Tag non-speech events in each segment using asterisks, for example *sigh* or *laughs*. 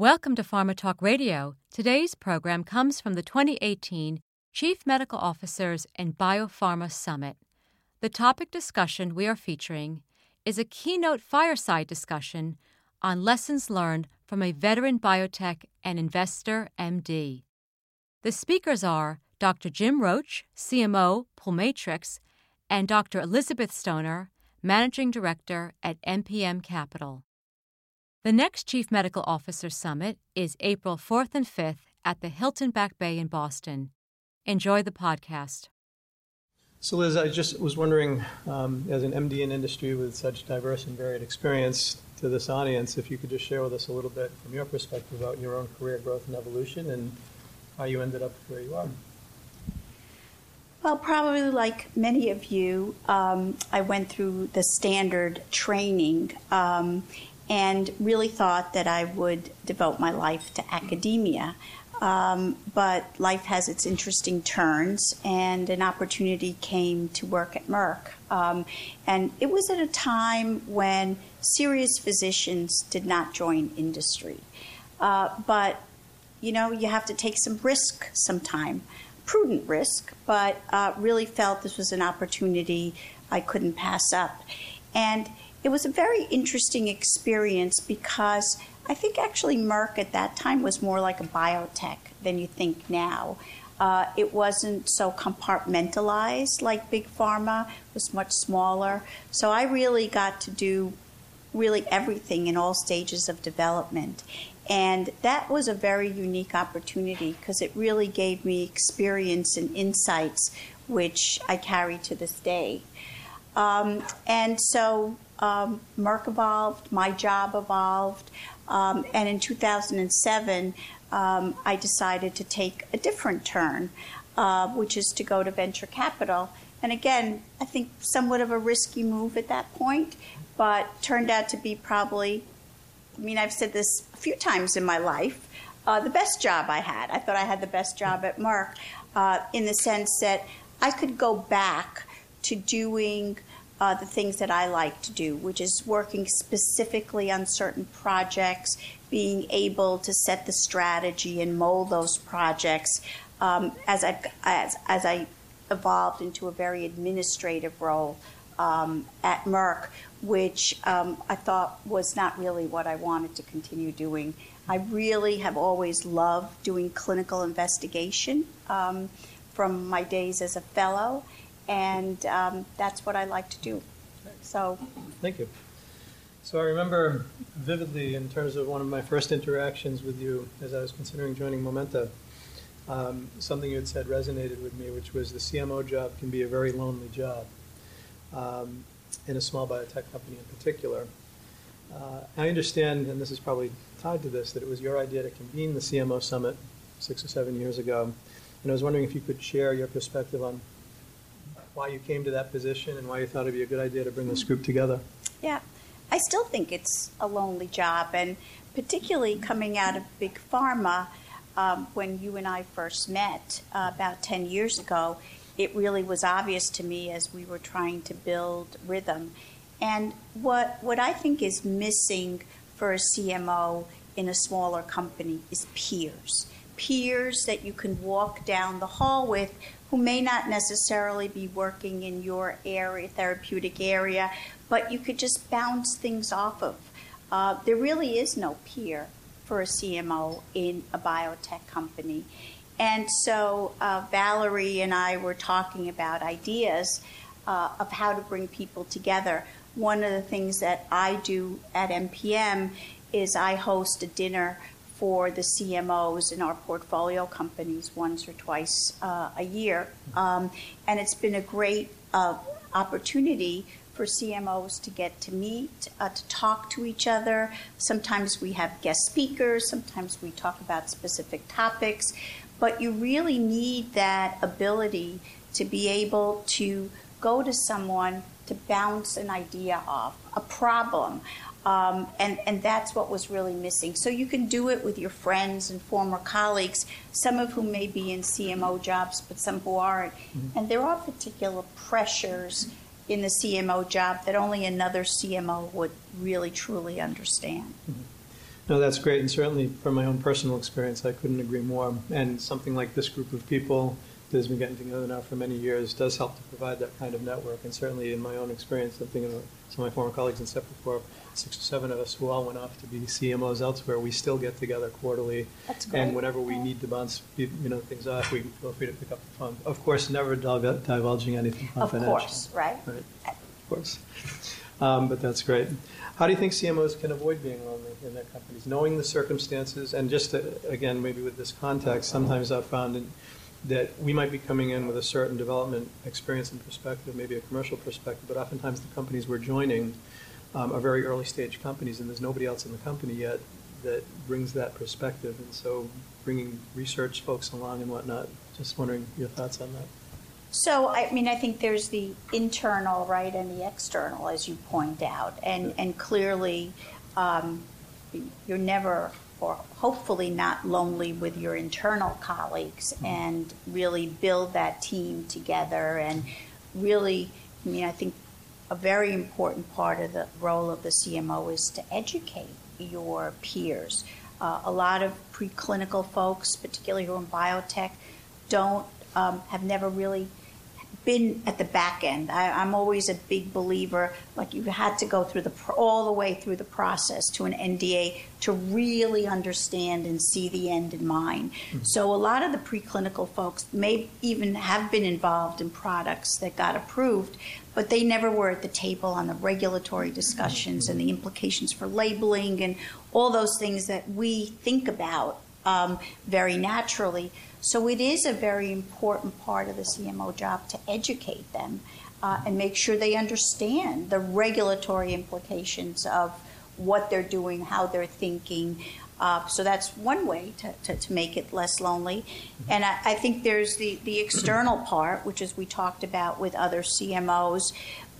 Welcome to Pharma Talk Radio. Today's program comes from the 2018 Chief Medical Officers and Biopharma Summit. The topic discussion we are featuring is a keynote fireside discussion on lessons learned from a veteran biotech and investor MD. The speakers are Dr. Jim Roach, CMO, Pulmatrix, and Dr. Elizabeth Stoner, Managing Director at MPM Capital. The next Chief Medical Officer Summit is April 4th and 5th at the Hilton Back Bay in Boston. Enjoy the podcast. So, Liz, I just was wondering, um, as an MD in industry with such diverse and varied experience to this audience, if you could just share with us a little bit from your perspective about your own career growth and evolution and how you ended up where you are. Well, probably like many of you, um, I went through the standard training um, and really thought that I would devote my life to academia. Um, but life has its interesting turns, and an opportunity came to work at Merck. Um, and it was at a time when serious physicians did not join industry. Uh, but, you know, you have to take some risk sometime, prudent risk, but uh, really felt this was an opportunity I couldn't pass up. And it was a very interesting experience because I think actually Merck at that time was more like a biotech than you think now. Uh, it wasn't so compartmentalized like big pharma; it was much smaller. So I really got to do really everything in all stages of development, and that was a very unique opportunity because it really gave me experience and insights which I carry to this day. Um, and so um, Merck evolved, my job evolved, um, and in 2007, um, I decided to take a different turn, uh, which is to go to venture capital. And again, I think somewhat of a risky move at that point, but turned out to be probably, I mean, I've said this a few times in my life, uh, the best job I had. I thought I had the best job at Merck uh, in the sense that I could go back to doing uh, the things that I like to do, which is working specifically on certain projects, being able to set the strategy and mold those projects um, as, I, as, as I evolved into a very administrative role um, at Merck, which um, I thought was not really what I wanted to continue doing. I really have always loved doing clinical investigation um, from my days as a fellow and um, that's what I like to do. So, thank you. So I remember vividly in terms of one of my first interactions with you as I was considering joining Momenta. Um, something you had said resonated with me, which was the CMO job can be a very lonely job um, in a small biotech company in particular. Uh, I understand, and this is probably tied to this, that it was your idea to convene the CMO summit six or seven years ago. And I was wondering if you could share your perspective on why you came to that position and why you thought it'd be a good idea to bring this group together. Yeah, I still think it's a lonely job, and particularly coming out of big pharma, um, when you and I first met uh, about 10 years ago, it really was obvious to me as we were trying to build rhythm. And what, what I think is missing for a CMO in a smaller company is peers. Peers that you can walk down the hall with who may not necessarily be working in your area, therapeutic area, but you could just bounce things off of. Uh, there really is no peer for a CMO in a biotech company. And so uh, Valerie and I were talking about ideas uh, of how to bring people together. One of the things that I do at MPM is I host a dinner for the CMOs in our portfolio companies once or twice uh, a year. Um, and it's been a great uh, opportunity for CMOs to get to meet, uh, to talk to each other. Sometimes we have guest speakers, sometimes we talk about specific topics, but you really need that ability to be able to go to someone to bounce an idea off, a problem, um, and, and that's what was really missing. So you can do it with your friends and former colleagues, some of whom may be in CMO jobs, but some who aren't. Mm-hmm. And there are particular pressures in the CMO job that only another CMO would really truly understand. Mm-hmm. No, that's great, and certainly from my own personal experience, I couldn't agree more. And something like this group of people that has been getting together now for many years does help to provide that kind of network. And certainly in my own experience, I'm thinking of some of my former colleagues in Corp, six or seven of us who all went off to be CMOs elsewhere. We still get together quarterly. That's great. And whenever we need to bounce you know, things off, we feel free to pick up the phone. Of course, never divulging anything Of course, right? Right, of course. *laughs* Um, but that's great. How do you think CMOs can avoid being lonely in their companies, knowing the circumstances? And just to, again, maybe with this context, sometimes I've found in, that we might be coming in with a certain development experience and perspective, maybe a commercial perspective, but oftentimes the companies we're joining um, are very early stage companies, and there's nobody else in the company yet that brings that perspective. And so, bringing research folks along and whatnot. Just wondering your thoughts on that. So, I mean, I think there's the internal, right, and the external, as you point out. And, and clearly, um, you're never, or hopefully not lonely with your internal colleagues and really build that team together. And really, I mean, I think a very important part of the role of the CMO is to educate your peers. Uh, a lot of preclinical folks, particularly who are in biotech, don't um, have never really been at the back end. I, am always a big believer, like you had to go through the all the way through the process to an NDA to really understand and see the end in mind. Mm-hmm. So a lot of the preclinical folks may even have been involved in products that got approved, but they never were at the table on the regulatory discussions and the implications for labeling and all those things that we think about um, very naturally. So it is a very important part of the CMO job to educate them uh, and make sure they understand the regulatory implications of what they're doing, how they're thinking. Uh, so that's one way to, to, to, make it less lonely. And I, I, think there's the, the external *clears throat* part, which is we talked about with other CMOs.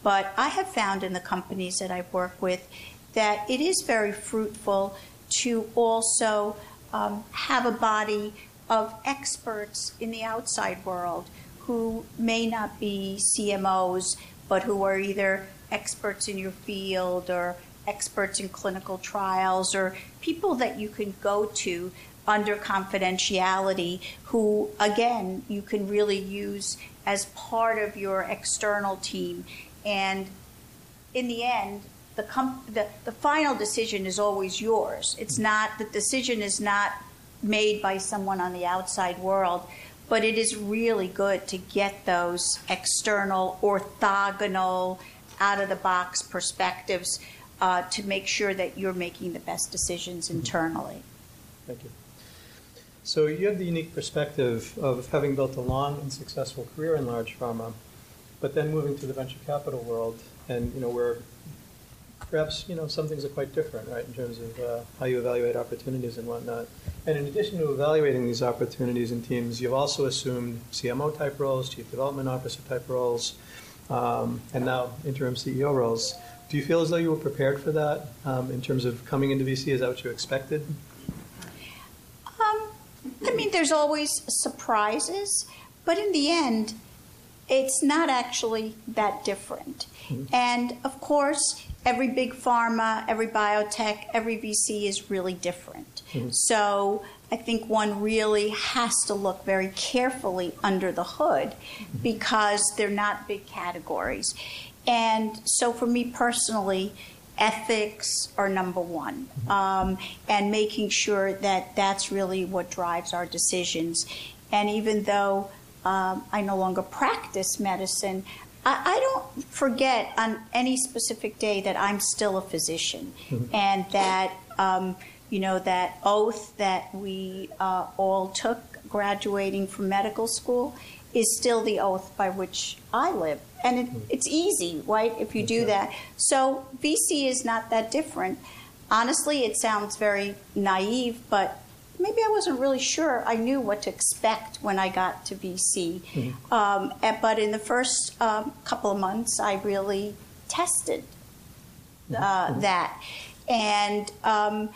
But I have found in the companies that I work with that it is very fruitful to also um, have a body of experts in the outside world who may not be CMOs, but who are either experts in your field or experts in clinical trials or people that you can go to under confidentiality who, again, you can really use as part of your external team. And in the end, the, com- the, the final decision is always yours. It's not, the decision is not made by someone on the outside world, but it is really good to get those external, orthogonal, out of the box perspectives uh, to make sure that you're making the best decisions mm-hmm. internally. Thank you. So you have the unique perspective of having built a long and successful career in large pharma, but then moving to the venture capital world, and you know where perhaps you know some things are quite different, right, in terms of uh, how you evaluate opportunities and whatnot. And in addition to evaluating these opportunities in teams, you've also assumed CMO type roles, chief development officer type roles, um, and now interim CEO roles. Do you feel as though you were prepared for that um, in terms of coming into VC? Is that what you expected? Um, I mean, there's always surprises, but in the end, it's not actually that different. Mm-hmm. And of course, every big pharma, every biotech, every VC is really different. Mm-hmm. So I think one really has to look very carefully under the hood mm-hmm. because they're not big categories. And so for me personally, ethics are number one, mm-hmm. um, and making sure that that's really what drives our decisions. And even though um, I no longer practice medicine, I, I, don't forget on any specific day that I'm still a physician mm-hmm. and that, um, you know, that oath that we uh, all took graduating from medical school is still the oath by which I live. And it, mm-hmm. it's easy, right, if you do that. So VC is not that different. Honestly, it sounds very naive, but maybe I wasn't really sure I knew what to expect when I got to VC. Mm-hmm. Um, but in the first um, couple of months, I really tested uh, mm-hmm. that. And, um,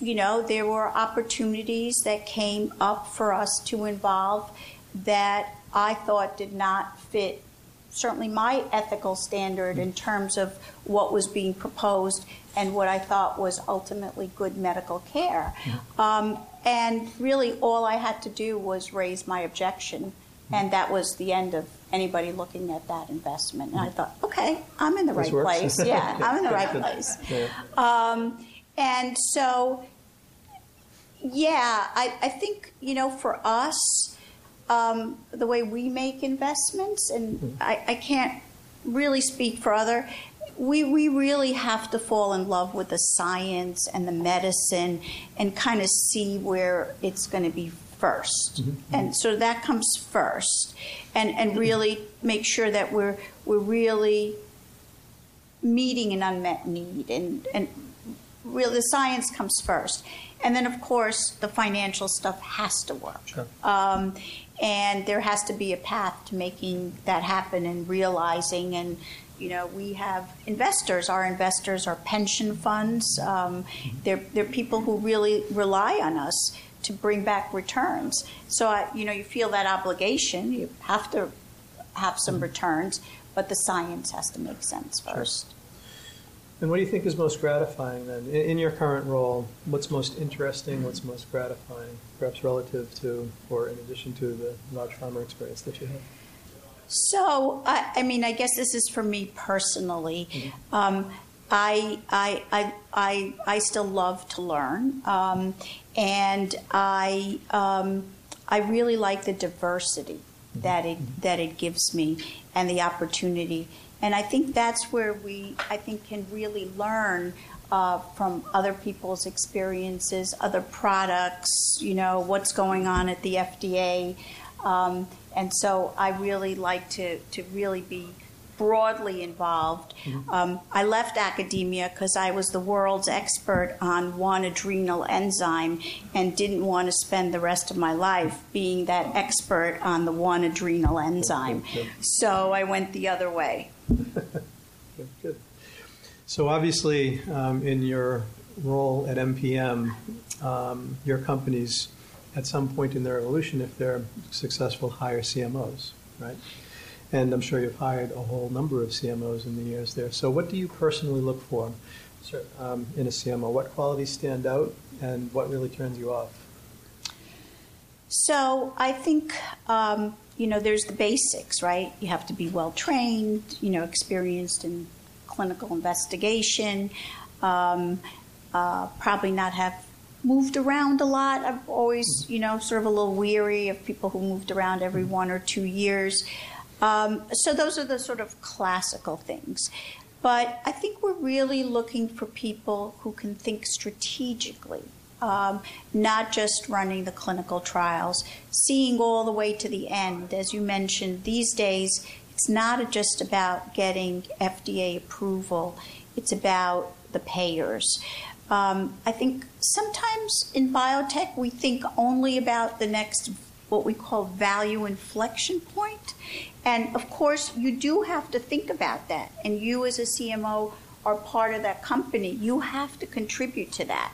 you know, there were opportunities that came up for us to involve that I thought did not fit certainly my ethical standard in terms of what was being proposed and what I thought was ultimately good medical care. Um, and really, all I had to do was raise my objection, and that was the end of anybody looking at that investment. And I thought, okay, I'm in the This right works. place. *laughs* Yeah, I'm in the right place. Um, and so, yeah, I, I think, you know, for us, um, the way we make investments, and I, I can't really speak for other, we, we really have to fall in love with the science and the medicine and kind of see where it's going to be 1st And so that comes first. And, and really make sure that we're, we're really meeting an unmet need and, and real the science comes first. And then of course the financial stuff has to work. Sure. um, and there has to be a path to making that happen and realizing and you know we have investors. Our investors are pension funds. Um, they're, they're people who really rely on us to bring back returns. So I, you know you feel that obligation. You have to have some returns but the science has to make sense first. And what do you think is most gratifying then? In, in your current role, what's most interesting, what's most gratifying, perhaps relative to or in addition to the large pharma experience that you have? So, I, I mean, I guess this is for me personally. Um, I, I, I, I, I still love to learn, um, and I, um, I really like the diversity that it that it gives me and the opportunity. And I think that's where we, I think, can really learn uh, from other people's experiences, other products. You know, what's going on at the FDA. Um, and so I really like to, to really be broadly involved. Um, I left academia because I was the world's expert on one adrenal enzyme and didn't want to spend the rest of my life being that expert on the one adrenal enzyme. *laughs* So I went the other way. *laughs* Good, good. So obviously, um, in your role at MPM, um, your companies, at some point in their evolution, if they're successful, hire CMOs, right? And I'm sure you've hired a whole number of CMOs in the years there. So what do you personally look for um, in a CMO? What qualities stand out, and what really turns you off? So I think um, you know there's the basics, right? You have to be well trained, you know, experienced in clinical investigation. Um, uh, probably not have moved around a lot. I've always, you know, sort of a little weary of people who moved around every one or two years. Um, so those are the sort of classical things. But I think we're really looking for people who can think strategically, um, not just running the clinical trials, seeing all the way to the end. As you mentioned, these days it's not just about getting FDA approval, it's about the payers. Um, I think sometimes in biotech we think only about the next what we call value inflection point. And of course, you do have to think about that. And you, as a CMO, are part of that company. You have to contribute to that.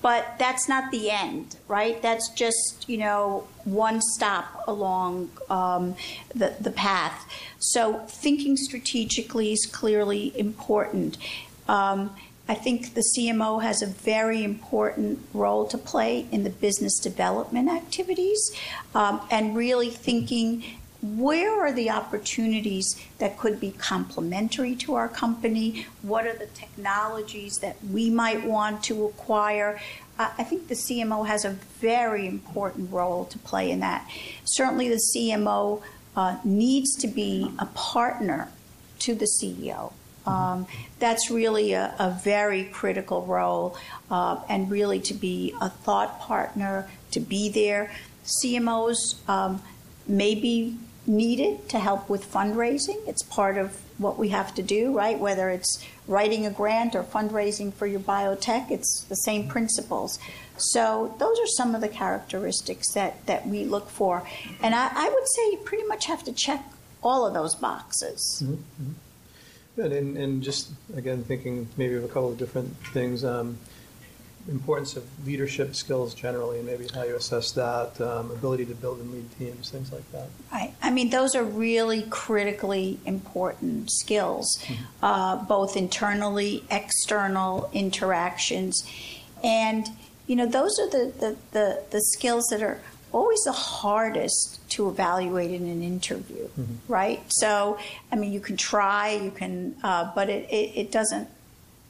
But that's not the end, right? That's just, you know, one stop along um, the, the path. So thinking strategically is clearly important. Um, I think the CMO has a very important role to play in the business development activities um, and really thinking where are the opportunities that could be complementary to our company? What are the technologies that we might want to acquire? I think the CMO has a very important role to play in that. Certainly, the CMO uh, needs to be a partner to the CEO. Um, that's really a, a, very critical role, uh, and really to be a thought partner, to be there. CMOs um, may be needed to help with fundraising. It's part of what we have to do, right? Whether it's writing a grant or fundraising for your biotech, it's the same principles. So those are some of the characteristics that, that we look for. And I, I would say you pretty much have to check all of those boxes. Mm-hmm. Good, and, and just again thinking maybe of a couple of different things. Um, importance of leadership skills generally, and maybe how you assess that, um, ability to build and lead teams, things like that. Right. I mean, those are really critically important skills, uh, both internally, external interactions. And, you know, those are the, the, the, the skills that are always the hardest to evaluate in an interview, right? So, I mean, you can try, you can, uh, but it, it, it doesn't,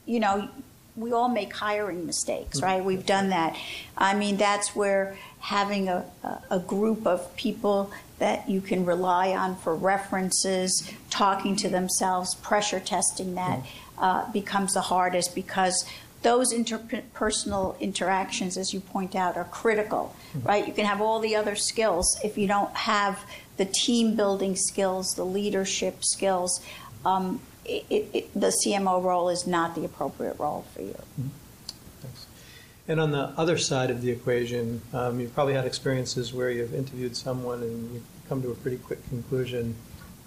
you know, we all make hiring mistakes, right? We've done that. I mean, that's where having a, a, group of people that you can rely on for references, talking to themselves, pressure testing that uh, becomes the hardest because those interpersonal interactions, as you point out, are critical, right? You can have all the other skills if you don't have the team building skills, the leadership skills. Um, it, it, the CMO role is not the appropriate role for you. Thanks. And on the other side of the equation, um, you've probably had experiences where you've interviewed someone and you've come to a pretty quick conclusion.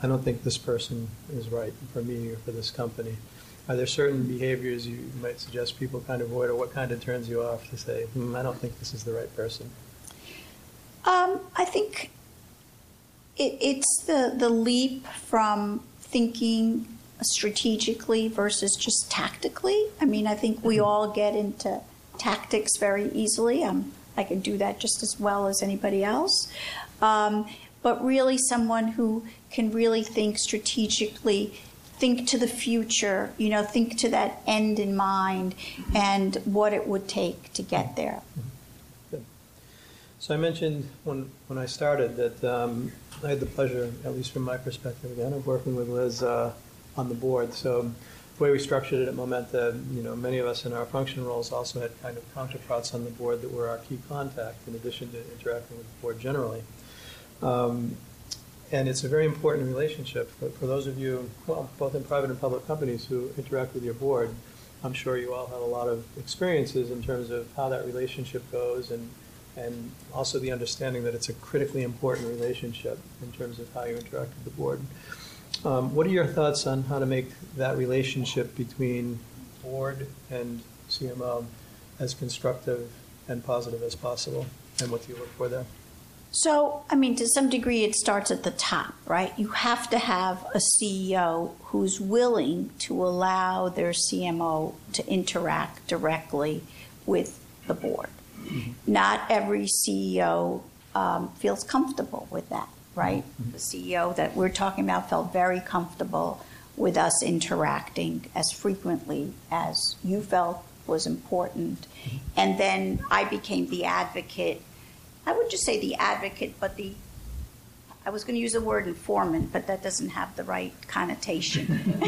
I don't think this person is right for me or for this company. Are there certain behaviors you might suggest people kind of avoid, or what kind of turns you off to say, hmm, I don't think this is the right person? Um, I think it, it's the, the leap from thinking strategically versus just tactically. I mean, I think we all get into tactics very easily. Um, I can do that just as well as anybody else. Um, but really, someone who can really think strategically, think to the future, you know, think to that end in mind and what it would take to get there. Good. So I mentioned when, when I started that um, I had the pleasure, at least from my perspective again, of working with Liz uh, on the board. So the way we structured it at Momenta, you know, many of us in our function roles also had kind of counterparts on the board that were our key contact in addition to interacting with the board generally. Um, and it's a very important relationship for, for those of you, well, both in private and public companies who interact with your board. I'm sure you all have a lot of experiences in terms of how that relationship goes and, and also the understanding that it's a critically important relationship in terms of how you interact with the board. Um, what are your thoughts on how to make that relationship between board and CMO as constructive and positive as possible? And what do you look for there? So, I mean, to some degree, it starts at the top, right? You have to have a CEO who's willing to allow their CMO to interact directly with the board. Mm-hmm. Not every CEO um, feels comfortable with that, right? Mm-hmm. The CEO that we're talking about felt very comfortable with us interacting as frequently as you felt was important. Mm-hmm. And then I became the advocate I would just say the advocate, but the I was going to use the word informant, but that doesn't have the right connotation. *laughs*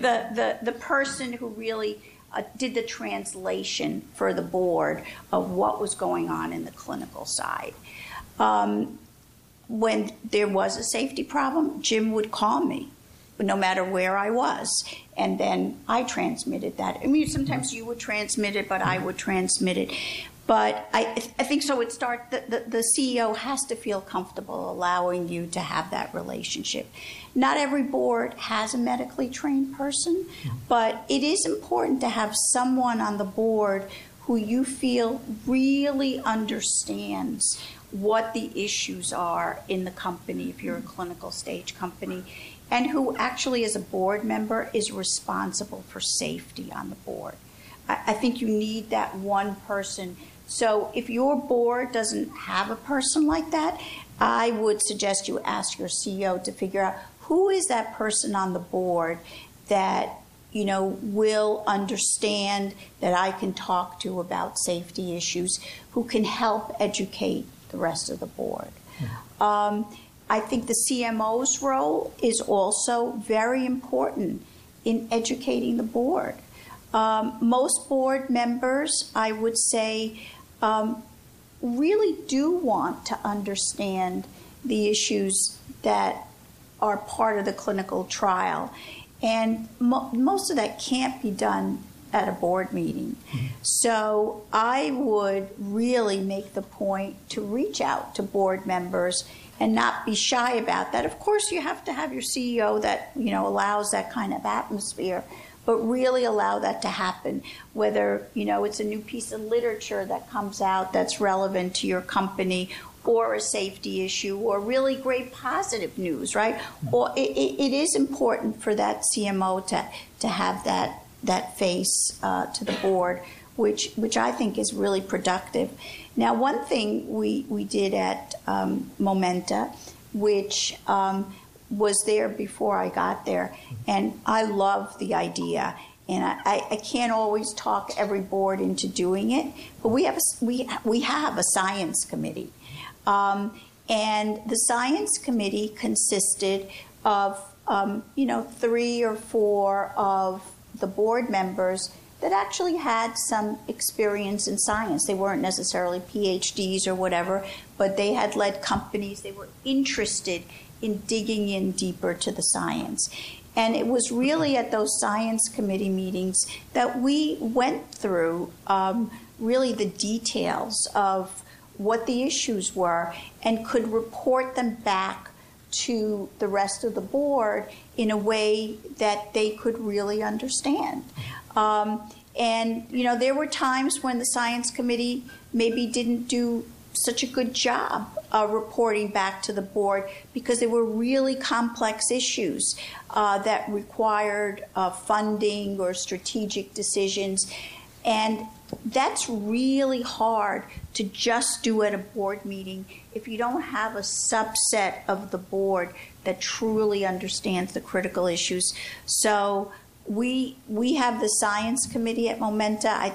the, the the person who really uh, did the translation for the board of what was going on in the clinical side. Um, when there was a safety problem, Jim would call me, no matter where I was, and then I transmitted that. I mean, sometimes you would transmit it, but I would transmit it. But I, I think so. It start the, the, the, CEO has to feel comfortable allowing you to have that relationship. Not every board has a medically trained person, but it is important to have someone on the board who you feel really understands what the issues are in the company if you're a clinical stage company and who actually as a board member is responsible for safety on the board. I, I think you need that one person so if your board doesn't have a person like that, I would suggest you ask your CEO to figure out who is that person on the board that you know will understand that I can talk to about safety issues, who can help educate the rest of the board. Mm-hmm. Um, I think the CMO's role is also very important in educating the board. Um, most board members, I would say, um, really do want to understand the issues that are part of the clinical trial. And mo- most of that can't be done at a board meeting. Mm-hmm. So I would really make the point to reach out to board members and not be shy about that. Of course, you have to have your CEO that you know allows that kind of atmosphere but really allow that to happen. Whether you know it's a new piece of literature that comes out that's relevant to your company, or a safety issue or really great positive news, right? Or it, it, is important for that CMO to, to have that, that face uh, to the board, which, which I think is really productive. Now, one thing we, we did at um, Momenta, which um, was there before I got there, and I love the idea. And I, I can't always talk every board into doing it, but we have a, we, we have a science committee. Um, and the science committee consisted of, um, you know, three or four of the board members that actually had some experience in science. They weren't necessarily PhDs or whatever, but they had led companies. They were interested in digging in deeper to the science. And it was really at those science committee meetings that we went through um, really the details of what the issues were and could report them back to the rest of the board in a way that they could really understand. Um, and, you know, there were times when the science committee maybe didn't do such a good job uh, reporting back to the board because they were really complex issues uh, that required uh, funding or strategic decisions. And that's really hard to just do at a board meeting if you don't have a subset of the board that truly understands the critical issues. So we we have the science committee at Momenta. I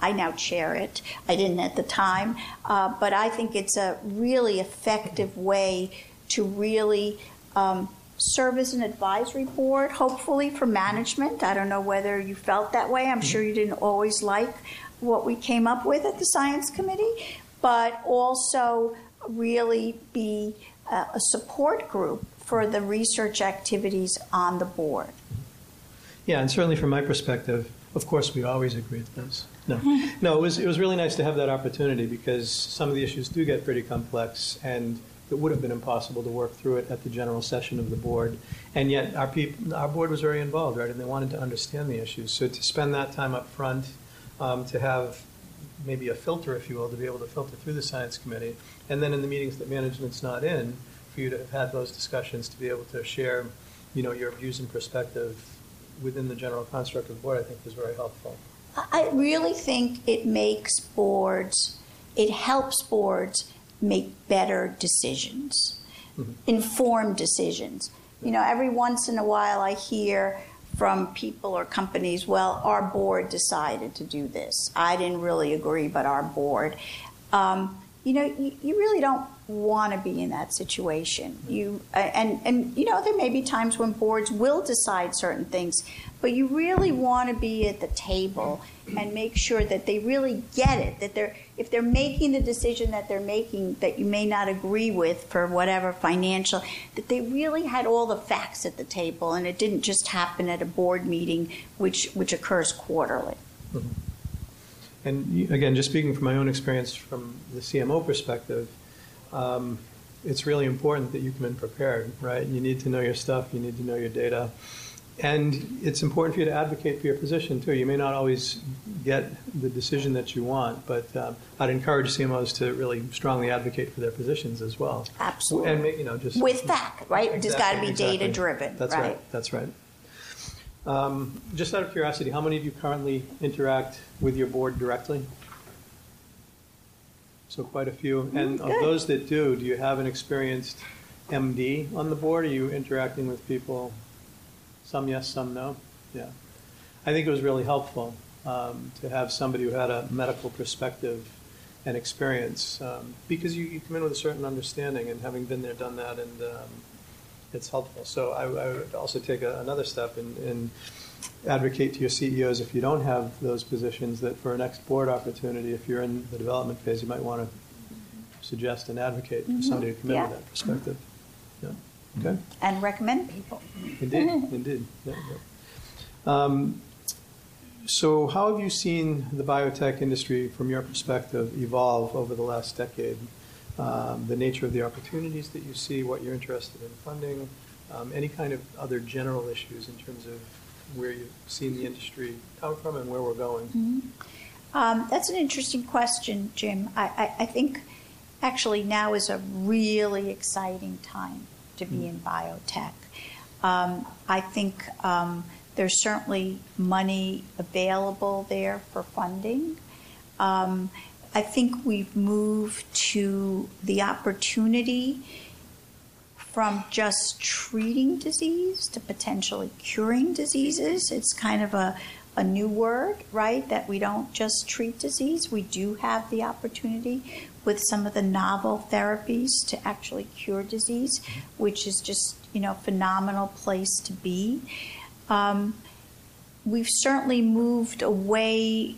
I now chair it. I didn't at the time, uh, but I think it's a really effective way to really um, serve as an advisory board, hopefully for management. I don't know whether you felt that way. I'm sure you didn't always like what we came up with at the science committee, but also really be a, support group for the research activities on the board. Yeah, and certainly from my perspective, of course, we always agree with those. No, no, it was it was really nice to have that opportunity because some of the issues do get pretty complex, and it would have been impossible to work through it at the general session of the board. And yet, our people, our board was very involved, right? And they wanted to understand the issues. So to spend that time up front, um, to have maybe a filter, if you will, to be able to filter through the science committee, and then in the meetings that management's not in, for you to have had those discussions, to be able to share, you know, your views and perspective within the general construct of the board, I think was very helpful. I really think it makes boards, it helps boards make better decisions, mm-hmm. informed decisions. You know, every once in a while I hear from people or companies, well, our board decided to do this. I didn't really agree, but our board. Um, you know, you, you really don't want to be in that situation. You and and you know there may be times when boards will decide certain things, but you really want to be at the table and make sure that they really get it. That they're if they're making the decision that they're making that you may not agree with for whatever financial, that they really had all the facts at the table and it didn't just happen at a board meeting, which which occurs quarterly. Mm-hmm. And again, just speaking from my own experience from the CMO perspective, um, it's really important that you come in prepared, right? You need to know your stuff, you need to know your data. And it's important for you to advocate for your position too. You may not always get the decision that you want, but um, I'd encourage CMOs to really strongly advocate for their positions as well. Absolutely. And you know, just with fact, right? Exactly, There's got to be exactly. data driven. That's right. right. That's right. Um, just out of curiosity, how many of you currently interact with your board directly? So quite a few. Mm, and of those that do, do you have an experienced MD on the board? Are you interacting with people? Some yes, some no. Yeah, I think it was really helpful um, to have somebody who had a medical perspective and experience um, because you, you, come in with a certain understanding and having been there, done that, and um, it's helpful. So I, I, would also take a, another step and, and advocate to your CEOs if you don't have those positions that for a next board opportunity, if you're in the development phase, you might want to suggest and advocate for mm-hmm. somebody to come in with that perspective. Yeah. Okay. And recommend people. Indeed, *laughs* indeed. Yeah, yeah. Um, so, how have you seen the biotech industry, from your perspective, evolve over the last decade? Um, the nature of the opportunities that you see, what you're interested in funding, um, any kind of other general issues in terms of where you've seen the industry come from and where we're going? Mm-hmm. Um, that's an interesting question, Jim. I, I, I, think actually now is a really exciting time to be in biotech. Um, I think um, there's certainly money available there for funding. Um, I think we've moved to the opportunity from just treating disease to potentially curing diseases. It's kind of a, a new word, right? That we don't just treat disease, we do have the opportunity with some of the novel therapies to actually cure disease, which is just, you know, phenomenal place to be. Um, we've certainly moved away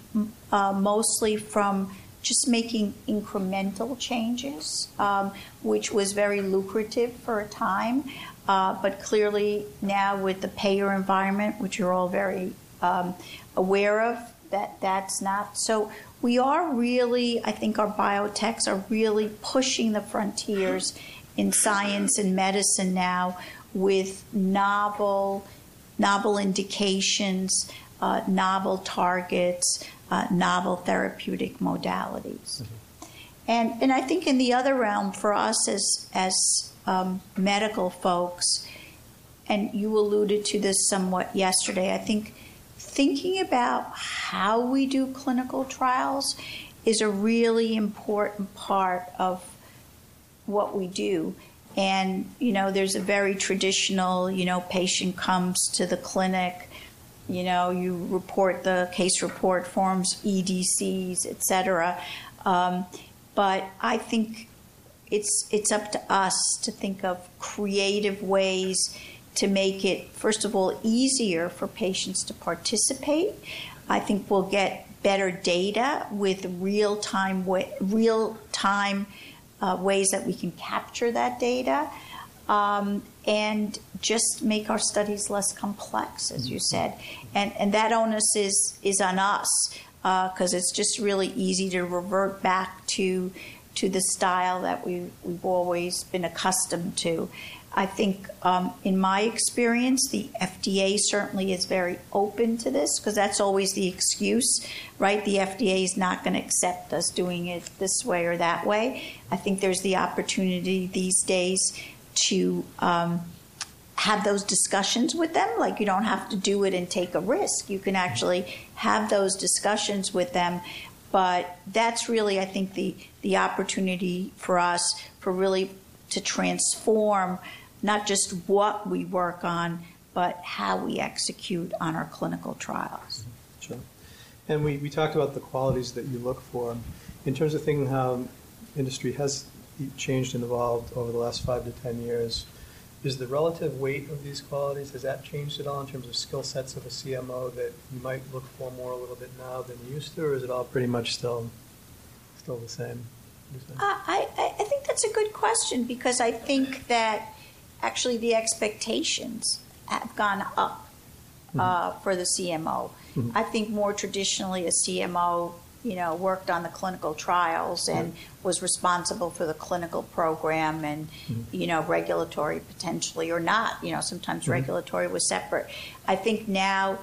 uh, mostly from just making incremental changes, um, which was very lucrative for a time. Uh, but clearly now with the payer environment, which you're all very um, aware of, that that's not. So we are really, I think our biotechs are really pushing the frontiers in science and medicine now with novel, novel indications, uh, novel targets, uh, novel therapeutic modalities. Mm-hmm. And, and I think in the other realm, for us as, as um, medical folks, and you alluded to this somewhat yesterday, I think thinking about how we do clinical trials is a really important part of what we do. And, you know, there's a very traditional, you know, patient comes to the clinic you know, you report the case report forms, EDCs, et cetera. Um, but I think it's it's up to us to think of creative ways to make it first of all easier for patients to participate. I think we'll get better data with real time real time uh, ways that we can capture that data. Um, and just make our studies less complex, as you said. And, and that onus is, is on us because uh, it's just really easy to revert back to, to the style that we, we've always been accustomed to. I think, um, in my experience, the FDA certainly is very open to this because that's always the excuse, right? The FDA is not going to accept us doing it this way or that way. I think there's the opportunity these days to um, have those discussions with them. Like you don't have to do it and take a risk. You can actually have those discussions with them. But that's really, I think, the the opportunity for us for really to transform not just what we work on, but how we execute on our clinical trials. Sure. And we, we talked about the qualities that you look for. In terms of thinking how industry has changed and evolved over the last five to ten years. Is the relative weight of these qualities, has that changed at all in terms of skill sets of a CMO that you might look for more a little bit now than you used to, or is it all pretty much still still the same? Uh, I, I think that's a good question because I think that actually the expectations have gone up uh, mm-hmm. for the CMO. Mm-hmm. I think more traditionally a CMO you know, worked on the clinical trials and was responsible for the clinical program and, mm-hmm. you know, regulatory potentially or not. You know, sometimes mm-hmm. regulatory was separate. I think now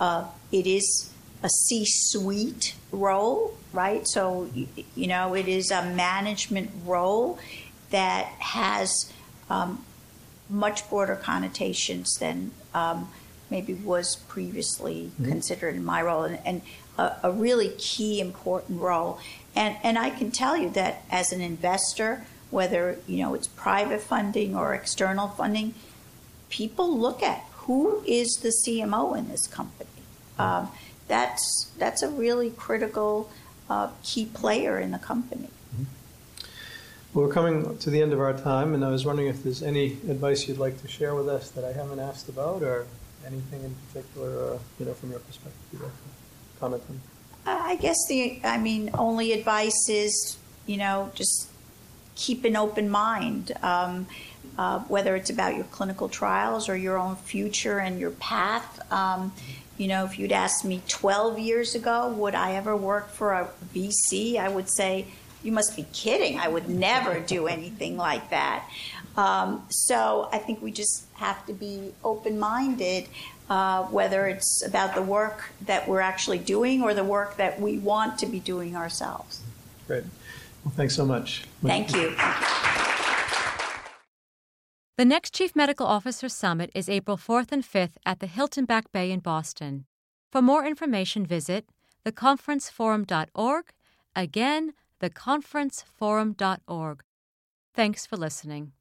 uh, it is a C suite role, right? So, you know, it is a management role that has um, much broader connotations than um, maybe was previously mm-hmm. considered in my role. And, and a, a really key, important role. And, and I can tell you that as an investor, whether you know it's private funding or external funding, people look at who is the CMO in this company. Um, that's that's a really critical uh, key player in the company. Mm-hmm. Well, we're coming to the end of our time, and I was wondering if there's any advice you'd like to share with us that I haven't asked about, or anything in particular, uh, you know, from your perspective I guess the, I mean, only advice is, you know, just keep an open mind. Um, uh, whether it's about your clinical trials or your own future and your path. Um, you know, if you'd asked me 12 years ago, would I ever work for a VC? I would say, you must be kidding. I would never do anything like that. Um, so I think we just have to be open minded uh, whether it's about the work that we're actually doing or the work that we want to be doing ourselves. Great. Well, thanks so much. Thank you. The next Chief Medical Officer Summit is April 4th and 5th at the Hilton Back Bay in Boston. For more information, visit theconferenceforum.org. Again, theconferenceforum.org. Thanks for listening.